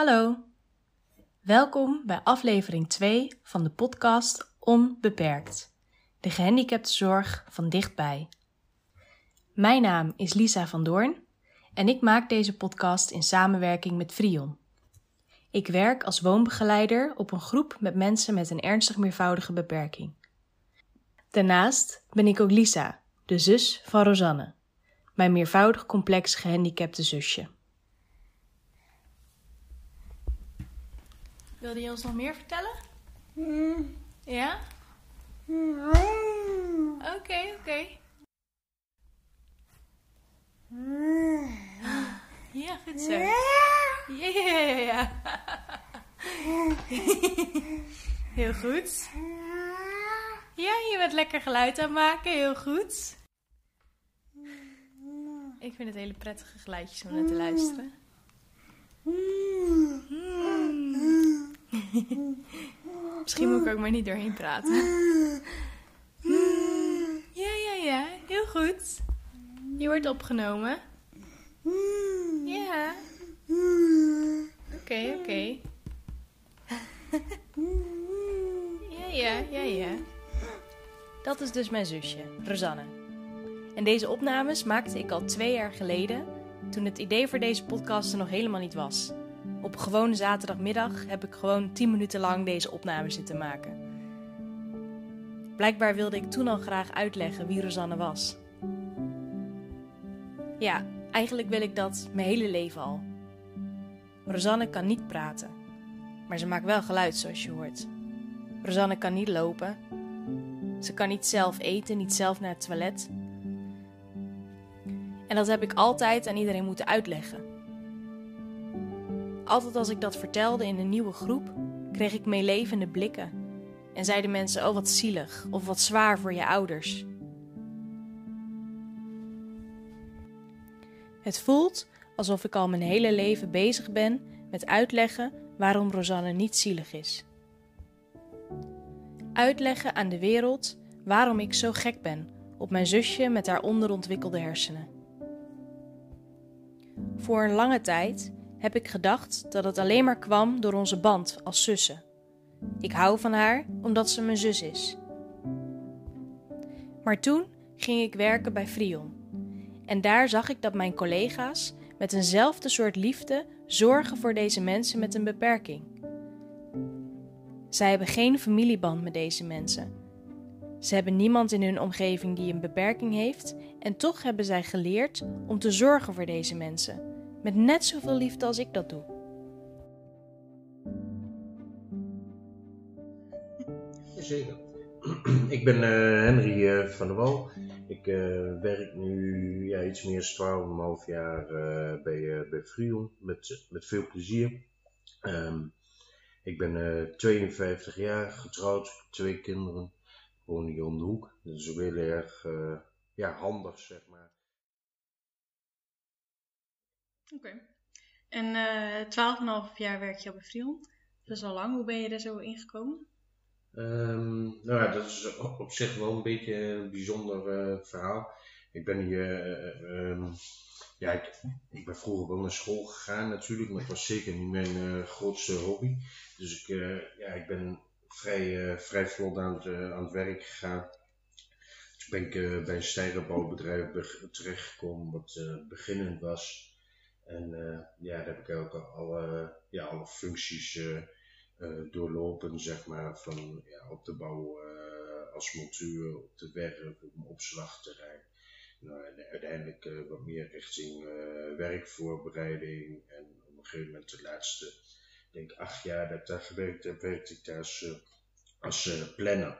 Hallo, welkom bij aflevering 2 van de podcast Onbeperkt, de gehandicaptenzorg van dichtbij. Mijn naam is Lisa van Doorn en ik maak deze podcast in samenwerking met Frion. Ik werk als woonbegeleider op een groep met mensen met een ernstig meervoudige beperking. Daarnaast ben ik ook Lisa, de zus van Rosanne, mijn meervoudig complex gehandicapte zusje. Wilde je ons nog meer vertellen? Ja? Oké, oké. Ja, goed zo. Ja, ja, ja, ja. Heel goed. Ja, je bent lekker geluid aan het maken. Heel goed. Ik vind het hele prettige geluidjes om naar te luisteren. Misschien moet ik ook maar niet doorheen praten. Ja, ja, ja. Heel goed. Je wordt opgenomen. Ja. Oké, oké. Ja, ja, ja, ja. Dat is dus mijn zusje, Rosanne. En deze opnames maakte ik al twee jaar geleden, toen het idee voor deze podcast er nog helemaal niet was. Op een gewone zaterdagmiddag heb ik gewoon 10 minuten lang deze opname zitten maken. Blijkbaar wilde ik toen al graag uitleggen wie Rosanne was. Ja, eigenlijk wil ik dat mijn hele leven al. Rosanne kan niet praten, maar ze maakt wel geluid zoals je hoort. Rosanne kan niet lopen. Ze kan niet zelf eten, niet zelf naar het toilet. En dat heb ik altijd aan iedereen moeten uitleggen. Altijd als ik dat vertelde in een nieuwe groep, kreeg ik meelevende blikken. En zeiden mensen: Oh, wat zielig of wat zwaar voor je ouders. Het voelt alsof ik al mijn hele leven bezig ben met uitleggen waarom Rosanne niet zielig is. Uitleggen aan de wereld waarom ik zo gek ben op mijn zusje met haar onderontwikkelde hersenen. Voor een lange tijd heb ik gedacht dat het alleen maar kwam door onze band als zussen. Ik hou van haar omdat ze mijn zus is. Maar toen ging ik werken bij Frion. En daar zag ik dat mijn collega's met eenzelfde soort liefde zorgen voor deze mensen met een beperking. Zij hebben geen familieband met deze mensen. Ze hebben niemand in hun omgeving die een beperking heeft en toch hebben zij geleerd om te zorgen voor deze mensen, met net zoveel liefde als ik dat doe. Zeker. Ik ben eh, Henry eh, van der Wal. Ik eh, werk nu ja, iets meer dan 12,5 jaar bij, uh, bij Frion met, met veel plezier. Ehm, ik ben 52 jaar, getrouwd, twee kinderen, woon hier om de hoek. Dat is ook heel erg ja, handig, zeg maar. Oké. Okay. En 12,5 jaar werk je al bij Frion. Dat is al lang. Hoe ben je er zo ingekomen? Um, nou ja, dat is op zich wel een beetje een bijzonder uh, verhaal. Ik ben hier, uh, um, ja, ik, ik, ben vroeger wel naar school gegaan natuurlijk, maar het was zeker niet mijn grootste hobby. Dus ik, ja, ik ben vrij, vrij vlot aan het, werk gegaan. Dus ben ik bij een stijgerbouwbedrijf terechtgekomen wat beginnend was. En ja, daar heb ik ook alle, ja, alle functies uh, doorlopen, zeg maar, van ja, op de bouw als montuur, op de werf, op opslagterrein. Nou, en uiteindelijk wat meer richting werkvoorbereiding en op een gegeven moment de laatste, denk acht jaar dat ik daar gewerkt heb, werkte ik daar als, als planner.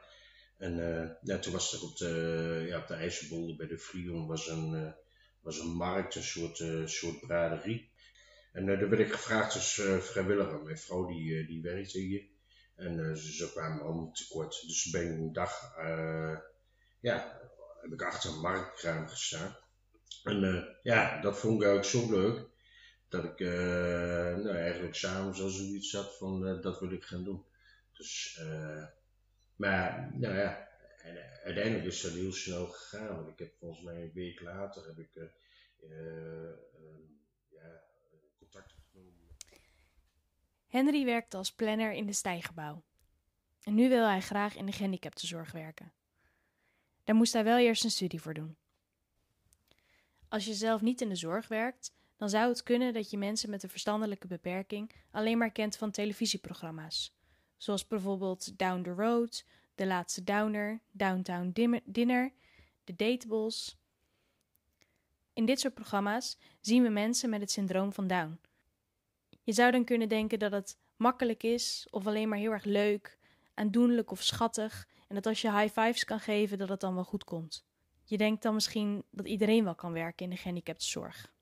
En ja, toen was er op de, ja, op de bij de Frion was een, was een markt, een soort, soort braderie. En uh, daar werd ik gevraagd als uh, vrijwilliger. Mijn vrouw die, die werkte hier. En ze, ze kwamen allemaal tekort. Dus ben ik een dag, ja, heb ik achter een marktkraam gestaan. En ja, dat vond ik eigenlijk zo leuk. Dat ik nou, eigenlijk s'avonds al zoiets had van dat wil ik gaan doen. Dus, maar nou ja, en, uiteindelijk is dat heel snel gegaan. Want ik heb volgens mij een week later heb ik ja, Henry werkte als planner in de stijgebouw. En nu wil hij graag in de gehandicaptenzorg werken. Daar moest hij wel eerst een studie voor doen. Als je zelf niet in de zorg werkt, dan zou het kunnen dat je mensen met een verstandelijke beperking alleen maar kent van televisieprogramma's. Zoals bijvoorbeeld Down the Road, De Laatste Downer, Downtown Dinner, The Dateables. In dit soort programma's zien we mensen met het syndroom van Down. Je zou dan kunnen denken dat het makkelijk is of alleen maar heel erg leuk, aandoenlijk of schattig en dat als je high fives kan geven dat het dan wel goed komt. Je denkt dan misschien dat iedereen wel kan werken in de gehandicaptenzorg.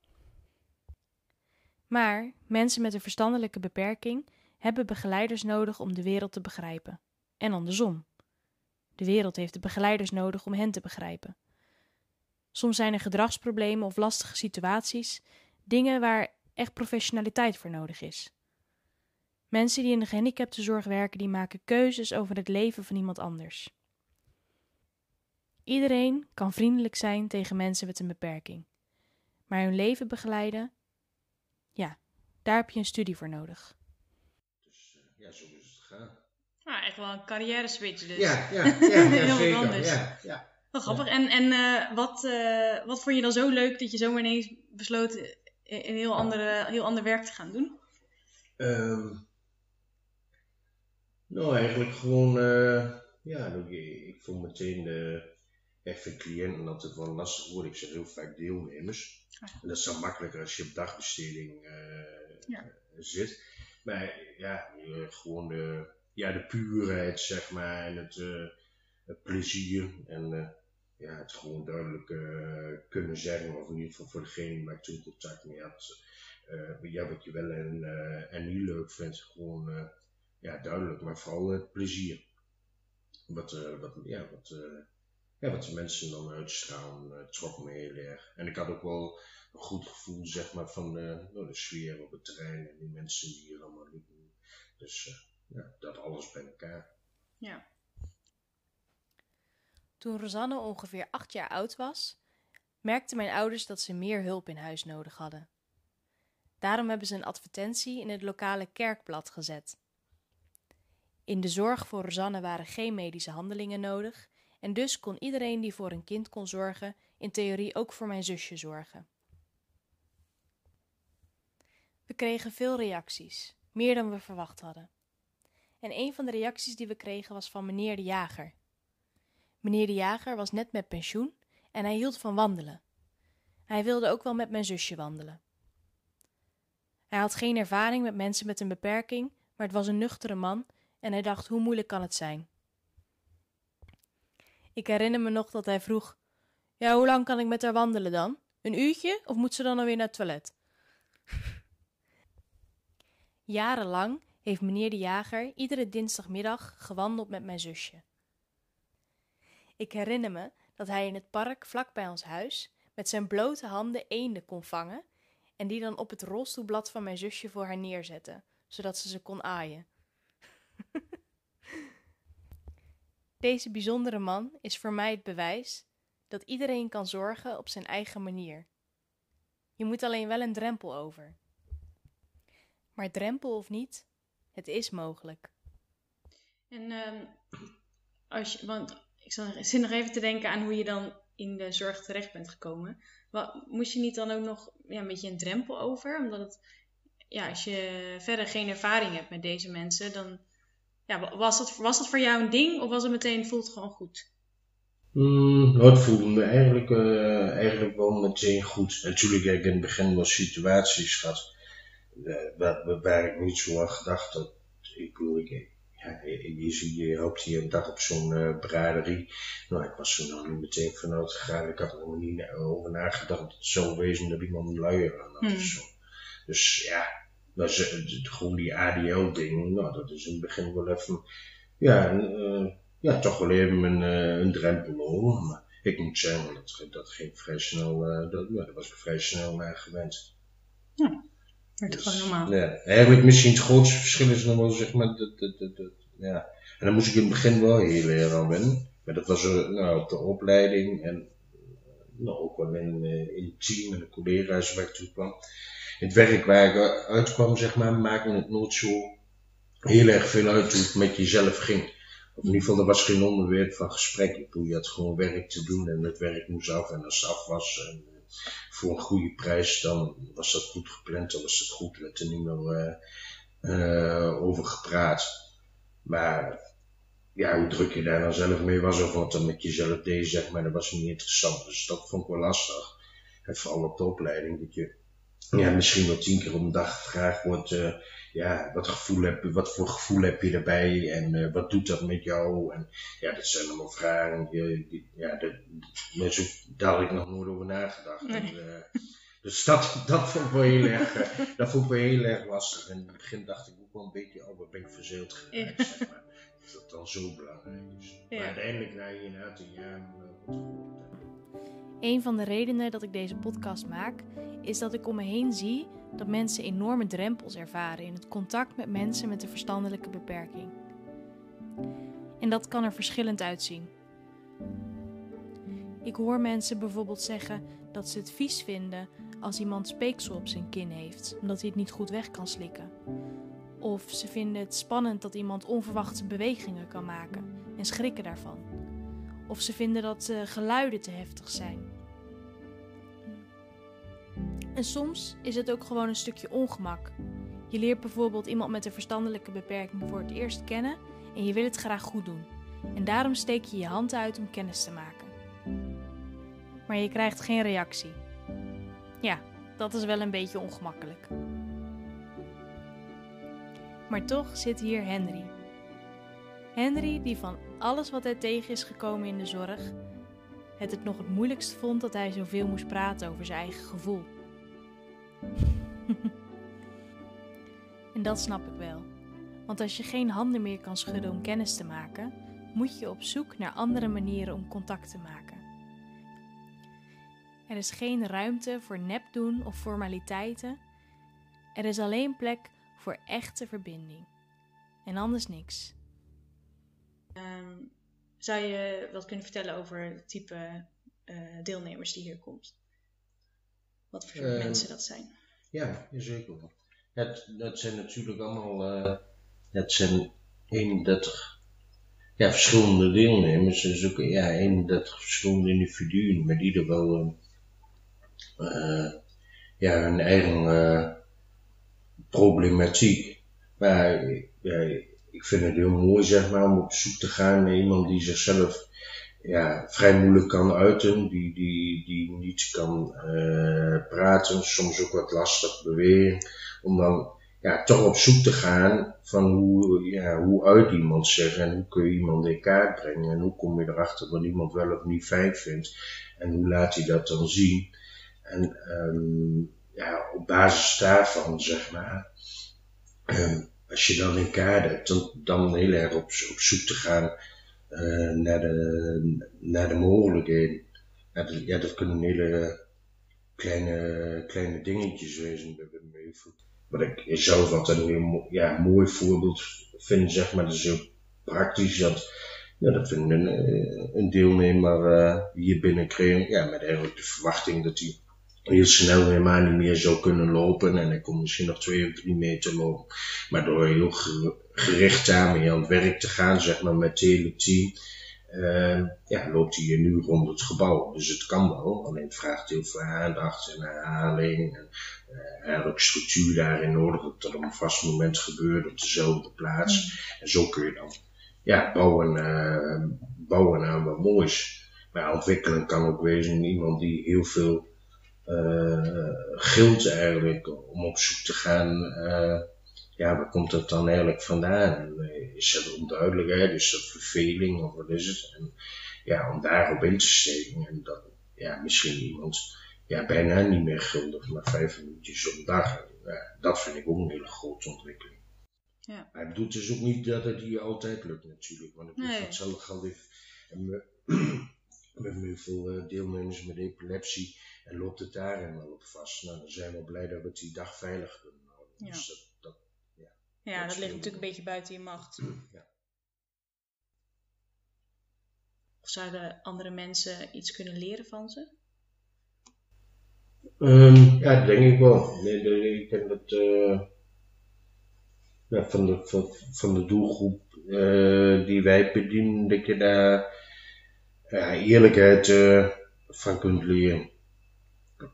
Maar mensen met een verstandelijke beperking hebben begeleiders nodig om de wereld te begrijpen. En andersom. De wereld heeft de begeleiders nodig om hen te begrijpen. Soms zijn er gedragsproblemen of lastige situaties, dingen waar echt professionaliteit voor nodig is. Mensen die in de gehandicaptenzorg werken, die maken keuzes over het leven van iemand anders. Iedereen kan vriendelijk zijn tegen mensen met een beperking. Maar hun leven begeleiden, ja, daar heb je een studie voor nodig. Dus uh, ja. Nou, echt wel een carrière switch dus. Ja, ja, ja, ja Heel zeker. anders. Ja, ja. Wel grappig. En, en uh, wat, uh, wat vond je dan zo leuk dat je zomaar ineens besloot een heel, andere, heel ander werk te gaan doen? Um, nou, eigenlijk gewoon, uh, ja, ik, ik vond meteen de echt cliënten altijd wel lastig worden. Ik zeg heel vaak deelnemers. Ah. En dat is dan makkelijker als je op dagbesteding zit. Maar ja, gewoon de, ja, de puurheid, zeg maar, en het, het plezier. En ja, het gewoon duidelijk uh, kunnen zeggen, of in ieder geval voor degene waar ik toen contact mee had, ja, wat je wel en, en niet leuk vindt, gewoon ja, duidelijk, maar vooral het plezier. Wat, wat, ja, wat, ja, wat de mensen dan uitstralen, trok me heel erg. En ik had ook wel een goed gevoel, zeg maar, van de, nou, de sfeer op het terrein en die mensen die hier allemaal liepen. Dus ja, dat alles bij elkaar. Ja. Toen Rosanne ongeveer acht jaar oud was, merkten mijn ouders dat ze meer hulp in huis nodig hadden. Daarom hebben ze een advertentie in het lokale kerkblad gezet. In de zorg voor Rosanne waren geen medische handelingen nodig en dus kon iedereen die voor een kind kon zorgen in theorie ook voor mijn zusje zorgen. We kregen veel reacties, meer dan we verwacht hadden. En een van de reacties die we kregen was van meneer de jager. Meneer de jager was net met pensioen en hij hield van wandelen. Hij wilde ook wel met mijn zusje wandelen. Hij had geen ervaring met mensen met een beperking, maar het was een nuchtere man en hij dacht: hoe moeilijk kan het zijn? Ik herinner me nog dat hij vroeg: Ja, hoe lang kan ik met haar wandelen dan? Een uurtje of moet ze dan alweer naar het toilet? Jarenlang heeft meneer de jager iedere dinsdagmiddag gewandeld met mijn zusje. Ik herinner me dat hij in het park vlak bij ons huis met zijn blote handen eenden kon vangen en die dan op het rolstoelblad van mijn zusje voor haar neerzette, zodat ze ze kon aaien. Deze bijzondere man is voor mij het bewijs dat iedereen kan zorgen op zijn eigen manier. Je moet alleen wel een drempel over. Maar drempel of niet, het is mogelijk. En um, als je, want ik zit nog even te denken aan hoe je dan in de zorg terecht bent gekomen. Wat, moest je niet dan ook nog ja, een beetje een drempel over? Omdat het, ja, als je verder geen ervaring hebt met deze mensen, dan ja, was, dat, was dat voor jou een ding of was het meteen, voelt het gewoon goed? Mm, nou, het voelde me eigenlijk, uh, eigenlijk wel meteen goed. Natuurlijk heb ik in het begin wel situaties gehad waar, waar, ik niet zo aan gedacht had. Ik bedoel, ik, ja, je, je hoopt hier een dag op zo'n uh, braderie. Nou, ik was er nog niet meteen vanuit gegaan. Ik had er nog niet over nagedacht dat het zo wezen dat iemand een luier aan had Hmm. of zo. Dus ja, dat is, uh, gewoon die ADL-ding. Nou, dat is in het begin wel even, ja, uh, ja toch wel even een, een drempel. Maar ik moet zeggen, dat, dat ging vrij snel, dat, ja, daar was ik vrij snel naar gewend. Ja. Werd dus, gewoon normaal. Ja, misschien het grootste verschil is nog wel zeg maar, dat, dat, dat, dat, ja. En dan moest ik in het begin wel heel erg aan wennen. Maar dat was uh, nou, op de opleiding en nou, ook wel in, uh, in het team en de collega's waar ik toe kwam. In het werk waar ik uitkwam, zeg maar, maakte het nooit zo heel erg veel uit hoe het met jezelf ging. Of in ieder geval, er was geen onderwerp van gesprek. Je had gewoon werk te doen en het werk moest af. En als het af was en, eh, voor een goede prijs, dan was dat goed gepland, dan was het goed. Er werd er niet meer uh, over gepraat. Maar ja, hoe druk je daar dan zelf mee was of wat er met jezelf deed, zeg maar, dat was niet interessant. Dus dat vond ik wel lastig. En vooral op de opleiding, dat je ja, misschien wel tien keer op een dag gevraagd wordt, uh, ja, wat, gevoel heb, wat voor gevoel heb je erbij en uh, wat doet dat met jou? En ja, dat zijn allemaal vragen, die, die, ja, dat, daar had ik nog nooit over nagedacht. En, uh, dus dat, dat vond ik wel heel erg, dat vond ik wel heel erg lastig. En in het begin dacht ik ook wel een beetje, oh, wat ben ik verzeeld geraakt, zeg maar. Dat dat dan zo belangrijk is. Maar uiteindelijk, na je na tien jaar, een van de redenen dat ik deze podcast maak, is dat ik om me heen zie dat mensen enorme drempels ervaren in het contact met mensen met een verstandelijke beperking. En dat kan er verschillend uitzien. Ik hoor mensen bijvoorbeeld zeggen dat ze het vies vinden als iemand speeksel op zijn kin heeft, omdat hij het niet goed weg kan slikken. Of ze vinden het spannend dat iemand onverwachte bewegingen kan maken en schrikken daarvan. Of ze vinden dat uh, geluiden te heftig zijn. En soms is het ook gewoon een stukje ongemak. Je leert bijvoorbeeld iemand met een verstandelijke beperking voor het eerst kennen en je wil het graag goed doen. En daarom steek je je hand uit om kennis te maken. Maar je krijgt geen reactie. Ja, dat is wel een beetje ongemakkelijk. Maar toch zit hier Henry. Henry die van alles wat hij tegen is gekomen in de zorg, het het nog het moeilijkst vond dat hij zoveel moest praten over zijn eigen gevoel. en dat snap ik wel. Want als je geen handen meer kan schudden om kennis te maken, moet je op zoek naar andere manieren om contact te maken. Er is geen ruimte voor nepdoen of formaliteiten. Er is alleen plek voor echte verbinding. En anders niks. Um, zou je wat kunnen vertellen over het type uh, deelnemers die hier komt? Wat voor uh, mensen dat zijn? Ja, zeker. Het, dat zijn natuurlijk allemaal, uh, het zijn 31 ja, verschillende deelnemers. Dus ook ja, 31 verschillende individuen, maar die er wel uh, ja, hun eigen problematiek. Maar ja, ik vind het heel mooi zeg maar, om op zoek te gaan naar iemand die zichzelf ja, vrij moeilijk kan uiten, die, die, die niet kan uh, praten, soms ook wat lastig bewegen, om dan ja, toch op zoek te gaan van hoe, ja, hoe uit iemand zich en hoe kun je iemand in kaart brengen en hoe kom je erachter wat iemand wel of niet fijn vindt en hoe laat hij dat dan zien. En um, ja, op basis daarvan, zeg maar, um, als je dan in kaart hebt, dan, dan heel erg op zoek te gaan uh, naar, de, naar de mogelijkheden. Ja, dat, dat kunnen hele kleine, kleine dingetjes wezen. Wat ik zelf altijd een heel ja, mooi voorbeeld vind, zeg maar, dat is heel praktisch. Dat, ja, dat vind een, eh, een deelnemer uh, hier binnenkreeg, ja, met eigenlijk de verwachting dat hij heel snel helemaal niet meer zou kunnen lopen. En hij kon misschien nog twee of drie meter lopen. Maar door heel gericht daarmee aan het werk te gaan, zeg maar, met het hele team. Uh, ja, loopt hij hier nu rond het gebouw. Dus het kan wel, alleen het vraagt heel veel aandacht en herhaling. En uh, eigenlijk structuur daarin nodig, dat dat op een vast moment gebeurt op dezelfde plaats. Mm. En zo kun je dan ja, bouwen, uh, bouwen aan wat moois. Maar ontwikkelen kan ook wezen iemand die heel veel uh, gilt eigenlijk om op zoek te gaan, ja, waar komt dat dan eigenlijk vandaan? Is dat onduidelijkheid? Is dat verveling of wat is het? En ja, om daarop in te steken en dat ja, misschien iemand ja, bijna niet meer guldig, maar vijf minuutjes op dag. Ja, dat vind ik ook een hele grote ontwikkeling. Ja. Maar het bedoelt dus ook niet dat het hier altijd lukt natuurlijk, want ik nee. heb het zelf al even met heel veel deelnemers met epilepsie en loopt het daarin wel op vast. Nou, dan zijn we blij dat we het die dag veilig kunnen houden. Ja. Dus dat, ja, dat, ligt natuurlijk een beetje buiten je macht. Ja. Of zouden andere mensen iets kunnen leren van ze? Um, ja, denk ik wel. Nee, ik denk dat. Uh, ja, van, de, van, van de doelgroep eh, die wij bedienen, dat je daar ja, eerlijkheid eh, van kunt leren.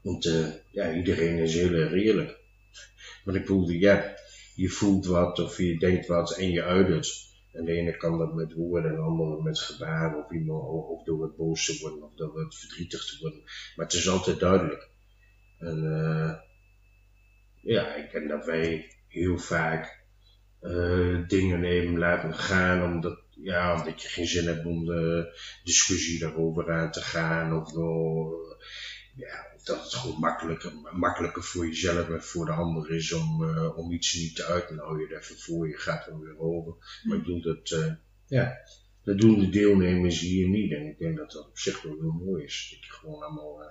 Want eh, ja, iedereen is heel erg eerlijk. Maar ik voelde, ja, je voelt wat of je denkt wat en je uit het. En de ene kan dat met woorden en de andere met gebaren of, iemand, of door het boos te worden of door het verdrietig te worden. Maar het is altijd duidelijk. En ja, ik denk dat wij heel vaak uh, dingen even laten gaan omdat, ja, omdat je geen zin hebt om de discussie daarover aan te gaan of ja, dat het gewoon makkelijker, makkelijker voor jezelf en voor de ander is om, uh, om iets niet te uiten. Nou, je even voor je gaat er weer over. Maar ik bedoel dat, uh, ja, dat doen de deelnemers hier niet. En ik denk dat dat op zich wel heel mooi is. Dat je gewoon allemaal uh,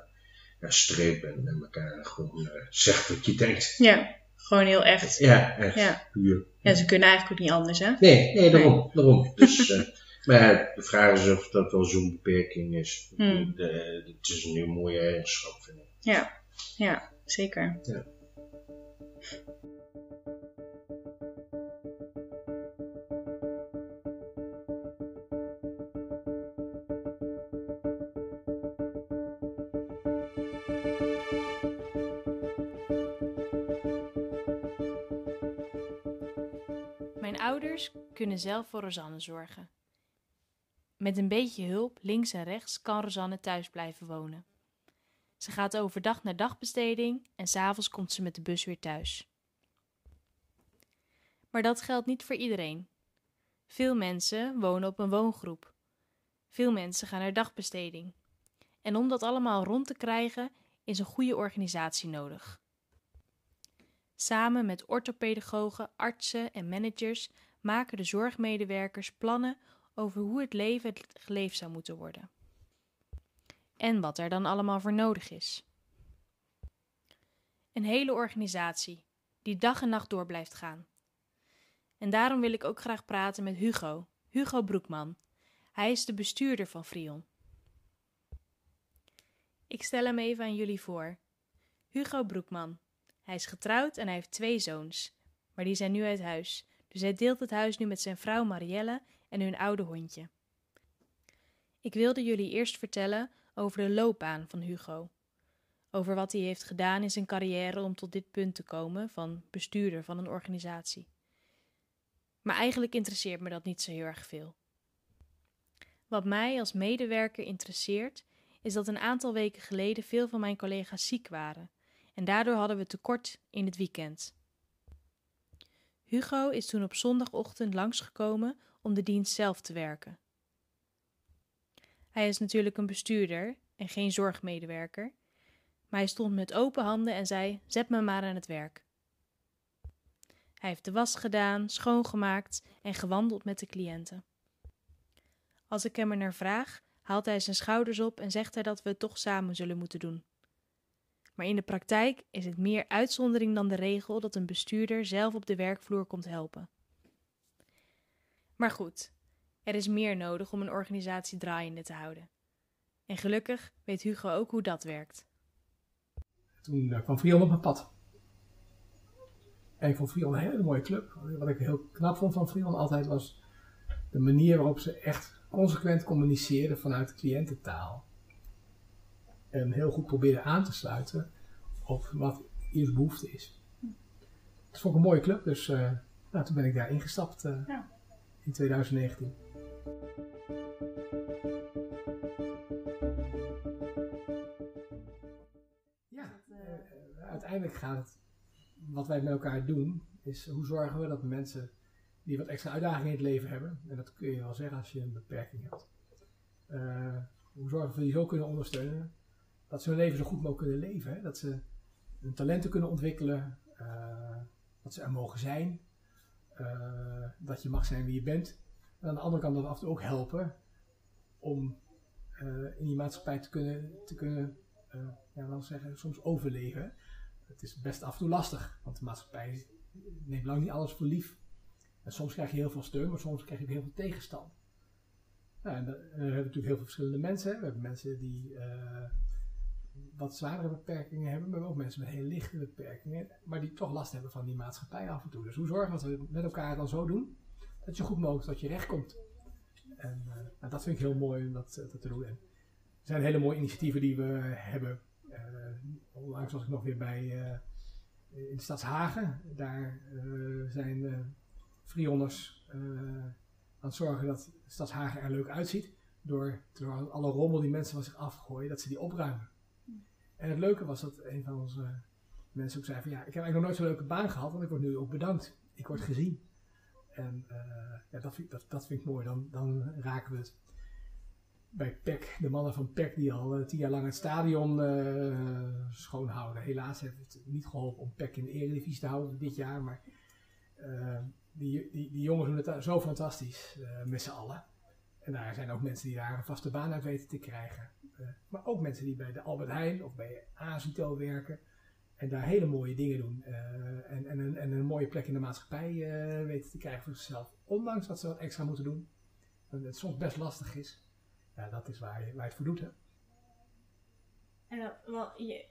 ja, streep en elkaar gewoon zegt wat je denkt. Ja. Gewoon heel echt. Ja, echt. Ja. Puur. Ja, ze kunnen eigenlijk ook niet anders, hè? Nee, nee daarom. daarom. Dus, maar de vraag is of dat wel zo'n beperking is. Hmm. De, het is een heel mooie eigenschap, vind ik. Ja, ja zeker. Ja. ouders kunnen zelf voor Rosanne zorgen. Met een beetje hulp links en rechts kan Rosanne thuis blijven wonen. Ze gaat overdag naar dagbesteding en s'avonds komt ze met de bus weer thuis. Maar dat geldt niet voor iedereen. Veel mensen wonen op een woongroep. Veel mensen gaan naar dagbesteding. En om dat allemaal rond te krijgen, is een goede organisatie nodig. Samen met orthopedagogen, artsen en managers maken de zorgmedewerkers plannen over hoe het leven geleefd zou moeten worden. En wat er dan allemaal voor nodig is. Een hele organisatie die dag en nacht door blijft gaan. En daarom wil ik ook graag praten met Hugo, Hugo Broekman. Hij is de bestuurder van Frion. Ik stel hem even aan jullie voor. Hugo Broekman. Hij is getrouwd en hij heeft twee zoons, maar die zijn nu uit huis, dus hij deelt het huis nu met zijn vrouw Marielle en hun oude hondje. Ik wilde jullie eerst vertellen over de loopbaan van Hugo. Over wat hij heeft gedaan in zijn carrière om tot dit punt te komen van bestuurder van een organisatie. Maar eigenlijk interesseert me dat niet zo heel erg veel. Wat mij als medewerker interesseert, is dat een aantal weken geleden veel van mijn collega's ziek waren en daardoor hadden we tekort in het weekend. Hugo is toen op zondagochtend langsgekomen om de dienst zelf te werken. Hij is natuurlijk een bestuurder en geen zorgmedewerker, maar hij stond met open handen en zei: Zet me maar aan het werk. Hij heeft de was gedaan, schoongemaakt en gewandeld met de cliënten. Als ik hem er naar vraag, haalt hij zijn schouders op en zegt hij dat we het toch samen zullen moeten doen. Maar in de praktijk is het meer uitzondering dan de regel dat een bestuurder zelf op de werkvloer komt helpen. Maar goed, er is meer nodig om een organisatie draaiende te houden. En gelukkig weet Hugo ook hoe dat werkt. Toen uh, kwam Frion op mijn pad. En ik vond Frion een hele mooie club. Wat ik heel knap vond van Frion altijd was de manier waarop ze echt consequent communiceerden vanuit de cliëntentaal en heel goed proberen aan te sluiten op wat ieders behoefte is. Het vond ik een mooie club, dus uh, nou, toen ben ik daar ingestapt uh, ja. In 2019. Ja, uh, uiteindelijk gaat het, wat wij met elkaar doen, is hoe zorgen we dat mensen die wat extra uitdagingen in het leven hebben, en dat kun je wel zeggen als je een beperking hebt, hoe zorgen we dat die zo kunnen ondersteunen dat ze hun leven zo goed mogelijk kunnen leven. Hè? Dat ze hun talenten kunnen ontwikkelen, uh, dat ze er mogen zijn, dat je mag zijn wie je bent. En aan de andere kant dat af en toe ook helpen om uh, in die maatschappij te kunnen, te kunnen ja, laten zeggen, soms overleven. Het is best af en toe lastig, want de maatschappij neemt lang niet alles voor lief. En soms krijg je heel veel steun, maar soms krijg je heel veel tegenstand. Nou, en, we hebben natuurlijk heel veel verschillende mensen. We hebben mensen die wat zwaardere beperkingen hebben, maar ook mensen met heel lichte beperkingen, maar die toch last hebben van die maatschappij af en toe. Dus hoe zorgen dat we met elkaar dan zo doen, dat je goed mogelijk tot je recht komt. En uh, nou, dat vind ik heel mooi om dat, dat te doen. En er zijn hele mooie initiatieven die we hebben. Uh, onlangs was ik nog weer bij in Stadshagen. Daar zijn Frionners aan het zorgen dat Stadshagen er leuk uitziet. Door, door alle rommel die mensen van zich afgooien, dat ze die opruimen. En het leuke was dat een van onze mensen ook zei van ja, ik heb eigenlijk nog nooit zo'n leuke baan gehad, want ik word nu ook bedankt. Ik word gezien. En uh, ja, dat, vind, dat, dat vind ik mooi. Dan, dan raken we het. Bij PEC, de mannen van PEC die al uh, tien jaar lang het stadion uh, schoonhouden. Helaas heeft het niet geholpen om PEC in de eredivisie te houden dit jaar. Maar die, die, die jongens doen het zo fantastisch met z'n allen. En daar zijn ook mensen die daar een vaste baan uit weten te krijgen. Uh, maar ook mensen die bij de Albert Heijn of bij ASUTO werken. En daar hele mooie dingen doen. Uh, en, en, een, en, een mooie plek in de maatschappij uh, weten te krijgen voor zichzelf. Ondanks dat ze wat extra moeten doen. En het soms best lastig is. Ja, dat is waar je, waar je het voor doet. Hè? En dan, wel, je,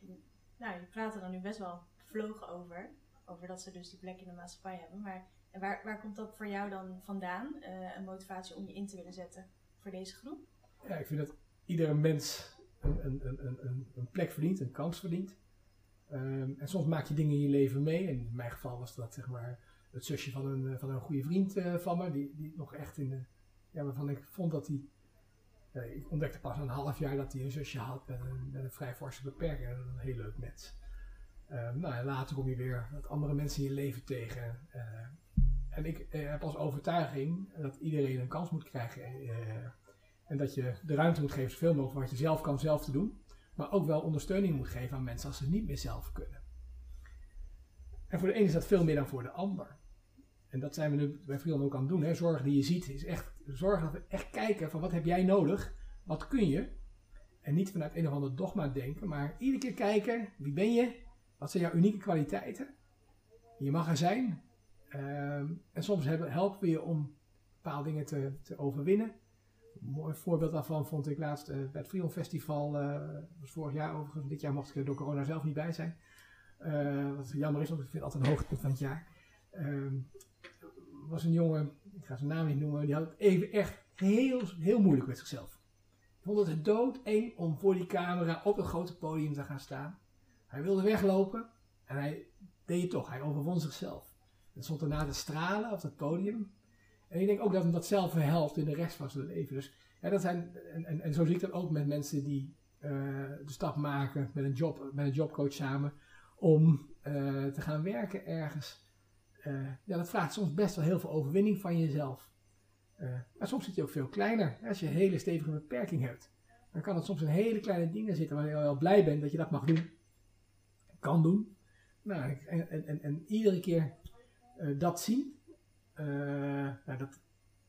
nou, je praat er dan nu best wel vlogen over. Over dat ze dus die plek in de maatschappij hebben. Maar waar, waar komt dat voor jou dan vandaan? Uh, een motivatie om je in te willen zetten voor deze groep? Ja, ik vind dat iedere mens een, een, een, een, plek verdient, een kans verdient. Um, en soms maak je dingen in je leven mee. En in mijn geval was dat zeg maar het zusje van een, van een goede vriend uh, van me. Die, die nog echt in de... Ja, waarvan ik vond dat hij... Ik ontdekte pas een half jaar dat hij een zusje had met een, met een vrij forse beperking. En een heel leuk mens. Um, nou, later kom je weer wat andere mensen in je leven tegen. Uh, en ik eh, heb als overtuiging dat iedereen een kans moet krijgen. En dat je de ruimte moet geven, zoveel mogelijk wat je zelf kan, zelf te doen. Maar ook wel ondersteuning moet geven aan mensen als ze niet meer zelf kunnen. En voor de ene is dat veel meer dan voor de ander. En dat zijn we nu bij Frion ook aan het doen. Hè. Zorg die je ziet is echt zorg dat we echt kijken van wat heb jij nodig, wat kun je. En niet vanuit een of ander dogma denken, maar iedere keer kijken wie ben je, wat zijn jouw unieke kwaliteiten. Je mag er zijn, Um, en soms helpen we je om bepaalde dingen te, te overwinnen. Een mooi voorbeeld daarvan vond ik laatst uh, bij het Freon Festival. Uh, was vorig jaar overigens. Dit jaar mocht ik er door corona zelf niet bij zijn. Uh, wat jammer is, want ik vind het altijd een hoogtepunt van het jaar. Um, was een jongen, ik ga zijn naam niet noemen, die had het even echt heel, heel moeilijk met zichzelf. Hij vond het doodeng om voor die camera op het grote podium te gaan staan. Hij wilde weglopen en hij deed het toch. Hij overwon zichzelf. En stond daarna te stralen op het podium. En ik denk ook dat hem dat zelf helpt in de rest van zijn leven. Dus dat zijn, en, en, en zo zie ik dat ook met mensen die uh, de stap maken met een, job, met een jobcoach samen om uh, te gaan werken ergens. Uh, ja, dat vraagt soms best wel heel veel overwinning van jezelf. maar soms zit je ook veel kleiner. Als je een hele stevige beperking hebt, dan kan het soms in hele kleine dingen zitten waar je wel blij bent dat je dat mag doen. Kan doen. Nou, en, en, en iedere keer dat zien. Uh, nou, dat,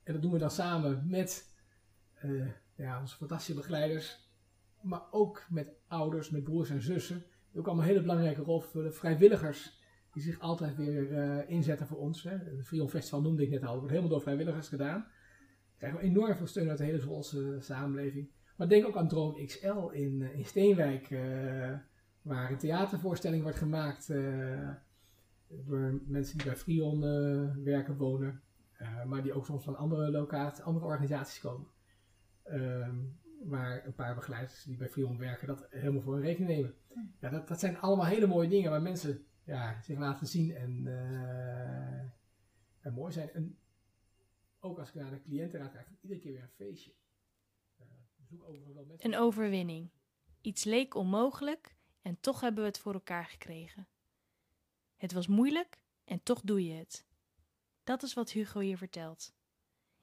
en dat doen we dan samen met uh, ja, onze fantastische begeleiders, maar ook met ouders, met broers en zussen. Ook allemaal een hele belangrijke rol vullen. Vrijwilligers die zich altijd weer inzetten voor ons. Hè. Het Frion Festival noemde ik net al, wordt helemaal door vrijwilligers gedaan. Krijgen we enorm veel steun uit de hele Zwolse samenleving. Maar denk ook aan Droom XL in, in Steenwijk, waar een theatervoorstelling wordt gemaakt door mensen die bij Frion uh, werken, wonen, uh, maar die ook soms van andere locaties, andere organisaties komen. Uh, waar een paar begeleiders die bij Frion werken dat helemaal voor hun rekening nemen. Ja, dat, dat zijn allemaal hele mooie dingen waar mensen ja, zich laten zien en, en mooi zijn. En ook als ik naar de cliëntenraad kijk, iedere keer weer een feestje. Een overwinning. Iets leek onmogelijk en toch hebben we het voor elkaar gekregen. Het was moeilijk en toch doe je het. Dat is wat Hugo hier vertelt.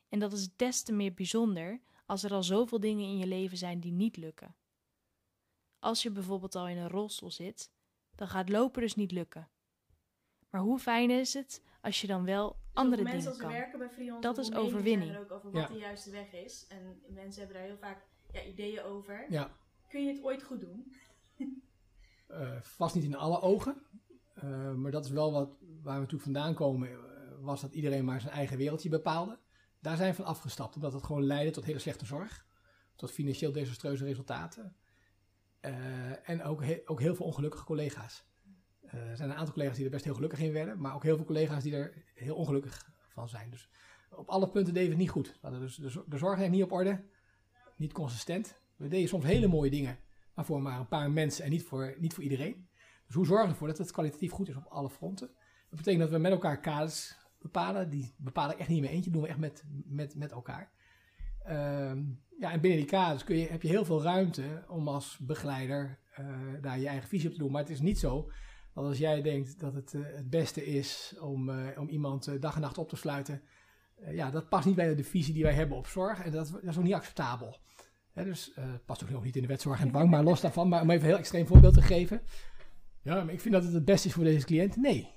En dat is des te meer bijzonder als er al zoveel dingen in je leven zijn die niet lukken. Als je bijvoorbeeld al in een rolstoel zit, dan gaat lopen dus niet lukken. Maar hoe fijn is het als je dan wel andere dingen kan? Mensen werken bij Freelance, dat is overwinning. ook over wat ja. de juiste weg is. En mensen hebben daar heel vaak ja, ideeën over. Ja. Kun je het ooit goed doen? uh, vast niet in alle ogen. Uh, maar dat is wel wat, waar we natuurlijk vandaan komen, uh, was dat iedereen maar zijn eigen wereldje bepaalde. Daar zijn we van afgestapt, omdat het gewoon leidde tot hele slechte zorg, tot financieel desastreuze resultaten. en ook, ook heel veel ongelukkige collega's. er zijn een aantal collega's die er best heel gelukkig in werden, maar ook heel veel collega's die er heel ongelukkig van zijn. Dus op alle punten deden we het niet goed. Dus de, de zorg niet op orde, niet consistent. We deden soms hele mooie dingen, maar voor maar een paar mensen en niet voor, niet voor iedereen. Dus hoe zorgen we ervoor dat het kwalitatief goed is op alle fronten? Dat betekent dat we met elkaar kaders bepalen. Die bepaal ik echt niet meer eentje, doen we echt met, met, met elkaar. Ehm, ja, en binnen die kaders kun je, heb je heel veel ruimte om als begeleider uh, daar je eigen visie op te doen. Maar het is niet zo dat als jij denkt dat het uh, het beste is om, uh, om iemand dag en nacht op te sluiten, ja, dat past niet bij de visie die wij hebben op zorg. En dat, is ook niet acceptabel. Hè, dus past ook nog niet in de wetzorg en bank, maar los daarvan. Maar om even een heel extreem voorbeeld te geven. Ja, maar ik vind dat het het beste is voor deze cliënt. Nee.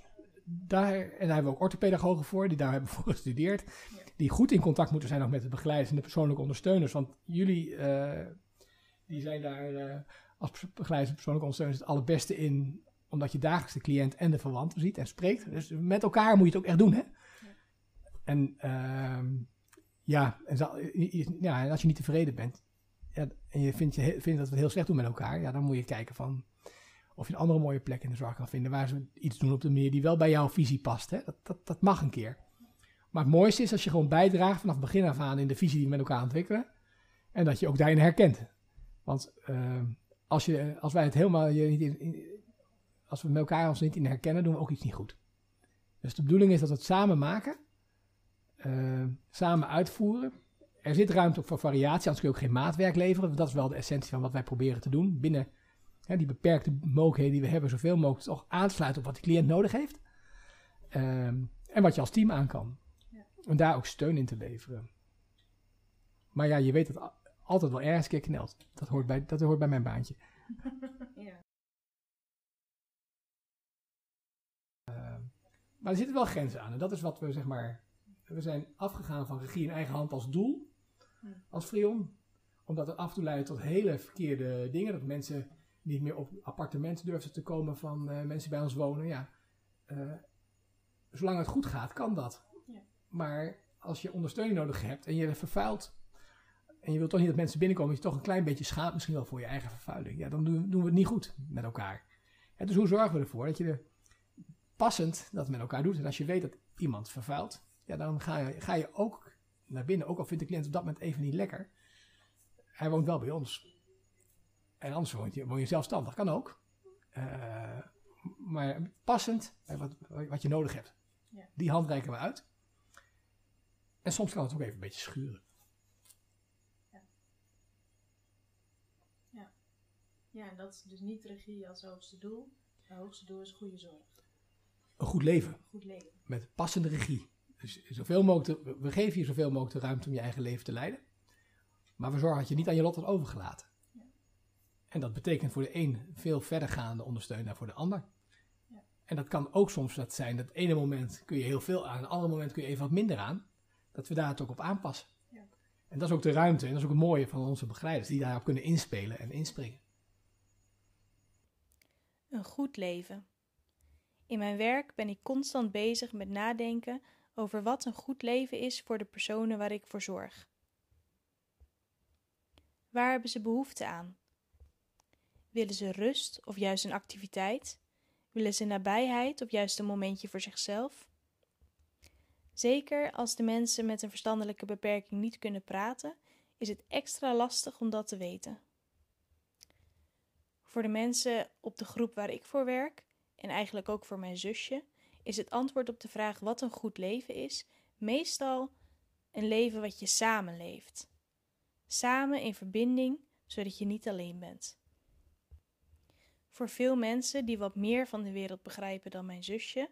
Daar, en daar hebben we ook orthopedagogen voor, die daar hebben voor gestudeerd. Die goed in contact moeten zijn ook met de begeleiders en de persoonlijke ondersteuners. Want jullie, uh, die zijn daar uh, als begeleiders en persoonlijke ondersteuners het allerbeste in. Omdat je dagelijks de cliënt en de verwanten ziet en spreekt. Dus met elkaar moet je het ook echt doen, hè. Ja. En uh, ja, en, ja, en als je niet tevreden bent, ja, en je vindt, je vindt dat we het heel slecht doen met elkaar, ja, dan moet je kijken van of je een andere mooie plek in de zorg kan vinden waar ze iets doen op de manier die wel bij jouw visie past. Hè? Dat, dat, dat mag een keer. Maar het mooiste is als je gewoon bijdraagt vanaf begin af aan in de visie die we met elkaar ontwikkelen. En dat je ook daarin herkent. Want uh, als, je, als wij het helemaal je niet in, als we met elkaar ons niet in herkennen, doen we ook iets niet goed. Dus de bedoeling is dat we het samen maken, uh, samen uitvoeren. Er zit ruimte voor variatie, anders kun je ook geen maatwerk leveren. Dat is wel de essentie van wat wij proberen te doen binnen die beperkte mogelijkheden die we hebben, zoveel mogelijk toch aansluiten op wat de cliënt nodig heeft. Um, en wat je als team aan kan. Ja. En daar ook steun in te leveren. Maar ja, je weet dat altijd wel ergens een keer knelt. Dat hoort bij, dat hoort bij mijn baantje. ja. Uh, maar er zitten wel grenzen aan. En dat is wat we zeg maar. We zijn afgegaan van regie in eigen hand als doel. Als Frion. Omdat het af en toe leidt tot hele verkeerde dingen. Dat mensen niet meer op appartementen durfden te komen van uh, mensen bij ons wonen. Ja, uh, zolang het goed gaat, kan dat. Ja. Maar als je ondersteuning nodig hebt en je vervuilt. En je wilt toch niet dat mensen binnenkomen, dat je toch een klein beetje schaamt, misschien wel voor je eigen vervuiling. Ja, dan doen, doen we het niet goed met elkaar. En dus hoe zorgen we ervoor dat je er passend dat met elkaar doet? En als je weet dat iemand vervuilt, ja, dan ga je, ga je ook naar binnen. Ook al vindt de cliënt op dat moment even niet lekker. Hij woont wel bij ons. En anders woon je, zelfstandig, kan ook. Uh, maar passend bij wat, wat je nodig hebt. Ja. Die hand reiken we uit. En soms kan het ook even een beetje schuren. Ja. Ja, ja en dat is dus niet regie als hoogste doel. Het hoogste doel is goede zorg. Een goed leven. Goed leven. Met passende regie. Dus zoveel mogelijk we geven je zoveel mogelijk de ruimte om je eigen leven te leiden. Maar we zorgen dat je niet aan je lot wordt overgelaten. En dat betekent voor de een veel verdergaande ondersteuning dan voor de ander. Ja. En dat kan ook soms dat zijn, dat ene moment kun je heel veel aan, het andere moment kun je even wat minder aan. Dat we daar het ook op aanpassen. Ja. En dat is ook de ruimte en dat is ook het mooie van onze begeleiders, die daarop kunnen inspelen en inspringen. Een goed leven. In mijn werk ben ik constant bezig met nadenken over wat een goed leven is voor de personen waar ik voor zorg. Waar hebben ze behoefte aan? Willen ze rust of juist een activiteit? Willen ze nabijheid of juist een momentje voor zichzelf? Zeker als de mensen met een verstandelijke beperking niet kunnen praten, is het extra lastig om dat te weten. Voor de mensen op de groep waar ik voor werk, en eigenlijk ook voor mijn zusje, is het antwoord op de vraag wat een goed leven is, meestal een leven wat je samen leeft. Samen in verbinding, zodat je niet alleen bent. Voor veel mensen die wat meer van de wereld begrijpen dan mijn zusje,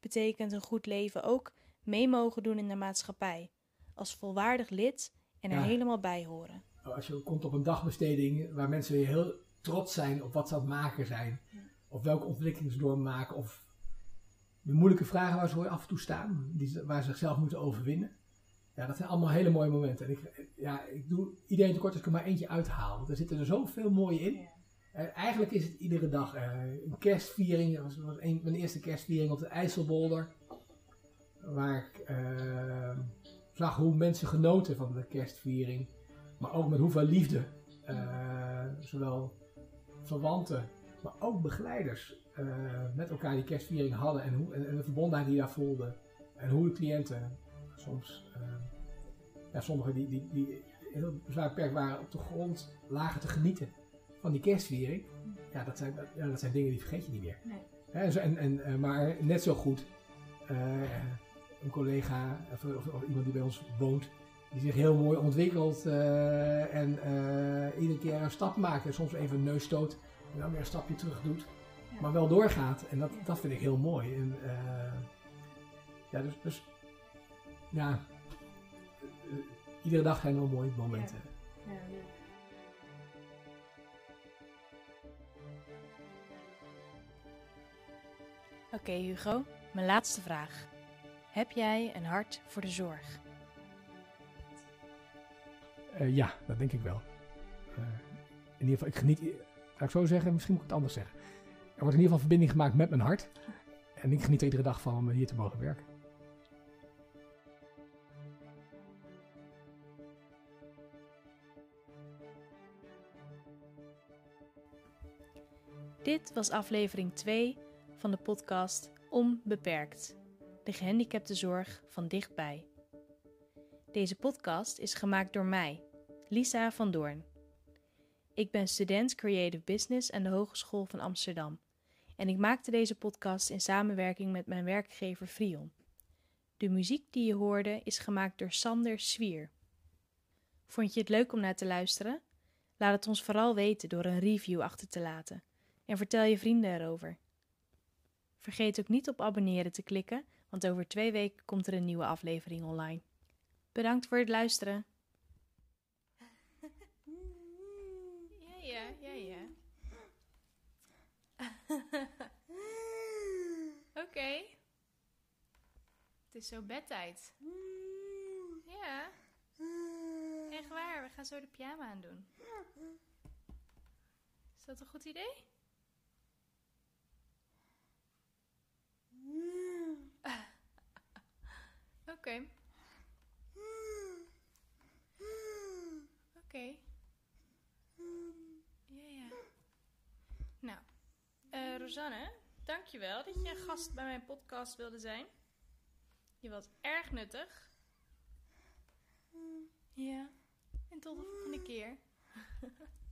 betekent een goed leven ook mee mogen doen in de maatschappij, als volwaardig lid en er helemaal bij horen. Als je komt op een dagbesteding waar mensen heel trots zijn op wat ze aan het maken zijn, of welke ontwikkelingen ze doormaken, of de moeilijke vragen waar ze af en toe staan, die, waar ze zichzelf moeten overwinnen. Ja, dat zijn allemaal hele mooie momenten. En ik, ja, ik doe iedereen tekort als ik er maar eentje uithaal. Want er zitten er zoveel mooie in. Eigenlijk is het iedere dag uh, een kerstviering. Dat was, mijn eerste kerstviering op de IJsselbolder. Waar ik uh, zag hoe mensen genoten van de kerstviering. Maar ook met hoeveel liefde. zowel verwanten, maar ook begeleiders met elkaar die kerstviering hadden en, hoe, en, de verbondenheid die daar voelden. En hoe de cliënten soms, ja, sommigen die, die, die heel zwaar beperkt waren, op de grond lagen te genieten van die kerstviering. Ja, dat zijn, ja, dat zijn dingen die vergeet je niet meer. Nee. en, en, uh, maar net zo goed een collega of, of, of, iemand die bij ons woont, die zich heel mooi ontwikkelt uh, en uh, iedere keer een stap maakt en soms even een neus stoot en dan weer een stapje terug doet, ja. maar wel doorgaat. En dat, dat vind ik heel mooi. En, ja, dus, dus ja, iedere dag zijn er mooie momenten. Ja. Oké okay, Hugo, mijn laatste vraag. Heb jij een hart voor de zorg? Uh, ja, dat denk ik wel. Uh, in ieder geval, ik geniet, ga ik zo zeggen, misschien moet ik het anders zeggen. Er wordt in ieder geval verbinding gemaakt met mijn hart. En ik geniet er iedere dag van om hier te mogen werken. Dit was aflevering 2 van de podcast Onbeperkt de gehandicaptenzorg van dichtbij. Deze podcast is gemaakt door mij, Lisa van Doorn. Ik ben student Creative Business aan de Hogeschool van Amsterdam en ik maakte deze podcast in samenwerking met mijn werkgever Frion. De muziek die je hoorde is gemaakt door Sander Swier. Vond je het leuk om naar te luisteren? Laat het ons vooral weten door een review achter te laten en vertel je vrienden erover. Vergeet ook niet op abonneren te klikken want over twee weken komt er een nieuwe aflevering online. Bedankt voor het luisteren. Ja, ja, ja, ja. Oké. Het is zo bedtijd. Ja. Echt waar, we gaan zo de pyjama aan doen. Is dat een goed idee? Oké. Oké. Ja, ja. Nou, uh, Rosanne, dankjewel dat je gast bij mijn podcast wilde zijn. Je was erg nuttig. Ja, en tot de volgende keer.